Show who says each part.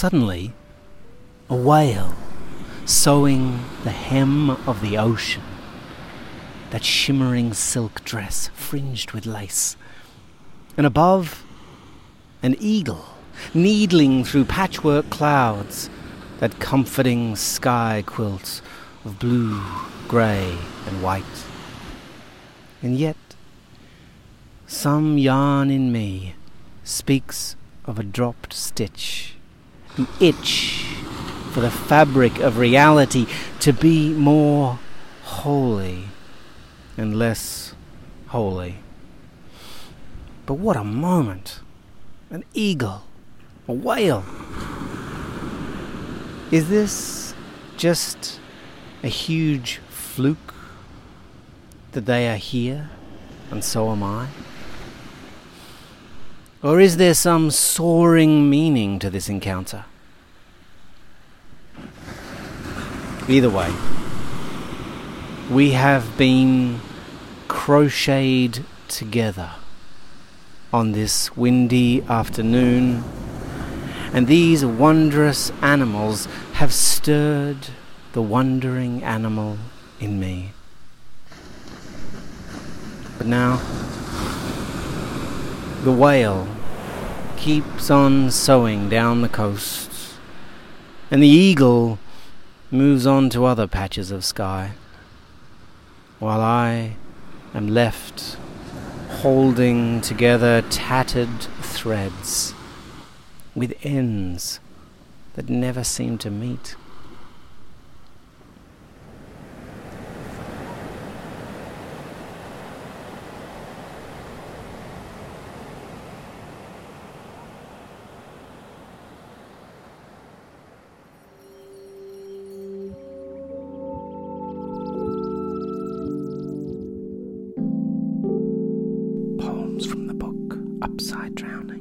Speaker 1: Suddenly, a whale sewing the hem of the ocean, that shimmering silk dress fringed with lace, and above, an eagle needling through patchwork clouds, that comforting sky quilt of blue, grey, and white. And yet, some yarn in me speaks of a dropped stitch, the itch for the fabric of reality to be more holy and less holy. But what a moment! An eagle, a whale. Is this just a huge fluke that they are here and so am I? Or is there some soaring meaning to this encounter? Either way, we have been crocheted together on this windy afternoon, and these wondrous animals have stirred the wondering animal in me. But now, the whale keeps on sewing down the coast, and the eagle moves on to other patches of sky, while I am left holding together tattered threads with ends that never seem to meet. Upside Drowning.